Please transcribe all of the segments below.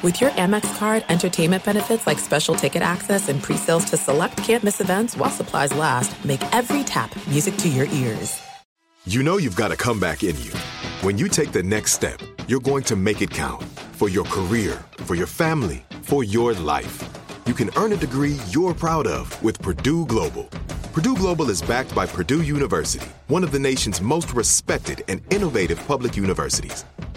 With your Amex card, entertainment benefits like special ticket access and pre-sales to select campus events while supplies last, make every tap music to your ears. You know you've got a comeback in you. When you take the next step, you're going to make it count for your career, for your family, for your life. You can earn a degree you're proud of with Purdue Global. Purdue Global is backed by Purdue University, one of the nation's most respected and innovative public universities.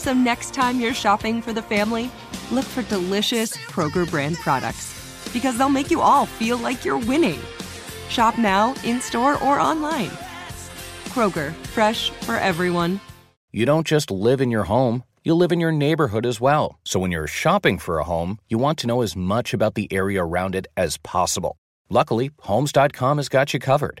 So next time you're shopping for the family, look for delicious Kroger brand products because they'll make you all feel like you're winning. Shop now, in store, or online. Kroger, fresh for everyone. You don't just live in your home, you live in your neighborhood as well. So when you're shopping for a home, you want to know as much about the area around it as possible. Luckily, Homes.com has got you covered.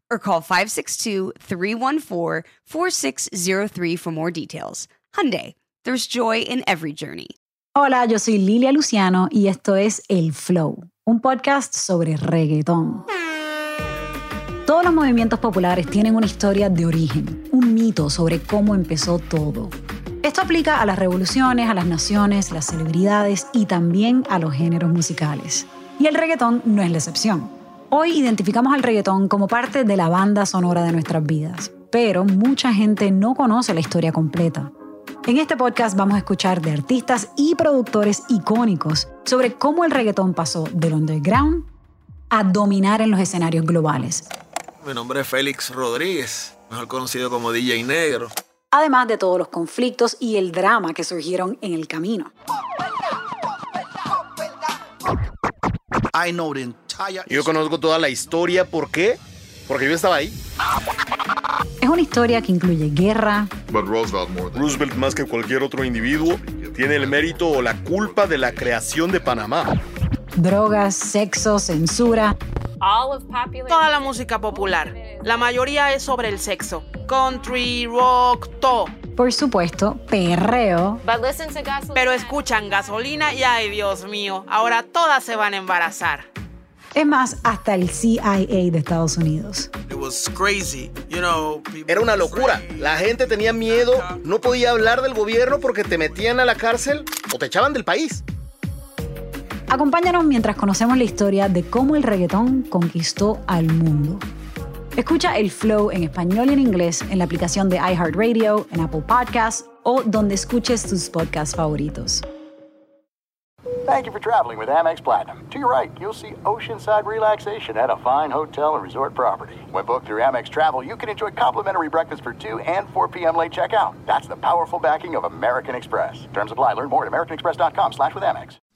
or call 562-314-4603 for more details. Hyundai, there's joy in every journey. Hola, yo soy Lilia Luciano y esto es El Flow, un podcast sobre reggaetón. Todos los movimientos populares tienen una historia de origen, un mito sobre cómo empezó todo. Esto aplica a las revoluciones, a las naciones, las celebridades y también a los géneros musicales. Y el reggaetón no es la excepción. Hoy identificamos al reggaetón como parte de la banda sonora de nuestras vidas, pero mucha gente no conoce la historia completa. En este podcast vamos a escuchar de artistas y productores icónicos sobre cómo el reggaetón pasó del underground a dominar en los escenarios globales. Mi nombre es Félix Rodríguez, mejor conocido como DJ Negro. Además de todos los conflictos y el drama que surgieron en el camino. Yo conozco toda la historia, ¿por qué? Porque yo estaba ahí. Es una historia que incluye guerra, Roosevelt, más que cualquier otro individuo, tiene el mérito o la culpa de la creación de Panamá. drogas, sexo, censura Toda la música popular. La mayoría es sobre el sexo. Country, rock, todo. por supuesto, perreo Pero escuchan gasolina y ay Dios mío, ahora todas se van a embarazar. Es más, hasta el CIA de Estados Unidos. It was crazy, you know. people Era una were locura. afraid. La gente tenía miedo, no podía hablar del gobierno porque te metían a la cárcel o te echaban del país. Acompáñanos mientras conocemos la historia de cómo el reggaetón conquistó al mundo. Escucha el flow en español y en inglés en la aplicación de iHeartRadio, en Apple Podcasts o donde escuches tus podcasts favoritos. Thank you for traveling with Amex Platinum. To your right, you'll see oceanside relaxation at a fine hotel and resort property. When booked through Amex Travel, you can enjoy complimentary breakfast for 2 and 4 p.m. late checkout. That's the powerful backing of American Express. Terms apply. Learn more at americanexpress.com slash with Amex.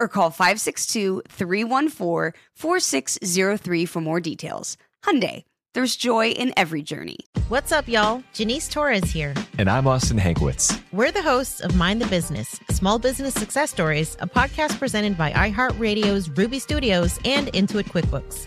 or call 562-314-4603 for more details. Hyundai, there's joy in every journey. What's up, y'all? Janice Torres here. And I'm Austin Hankwitz. We're the hosts of Mind the Business, Small Business Success Stories, a podcast presented by iHeartRadio's Ruby Studios and Intuit QuickBooks.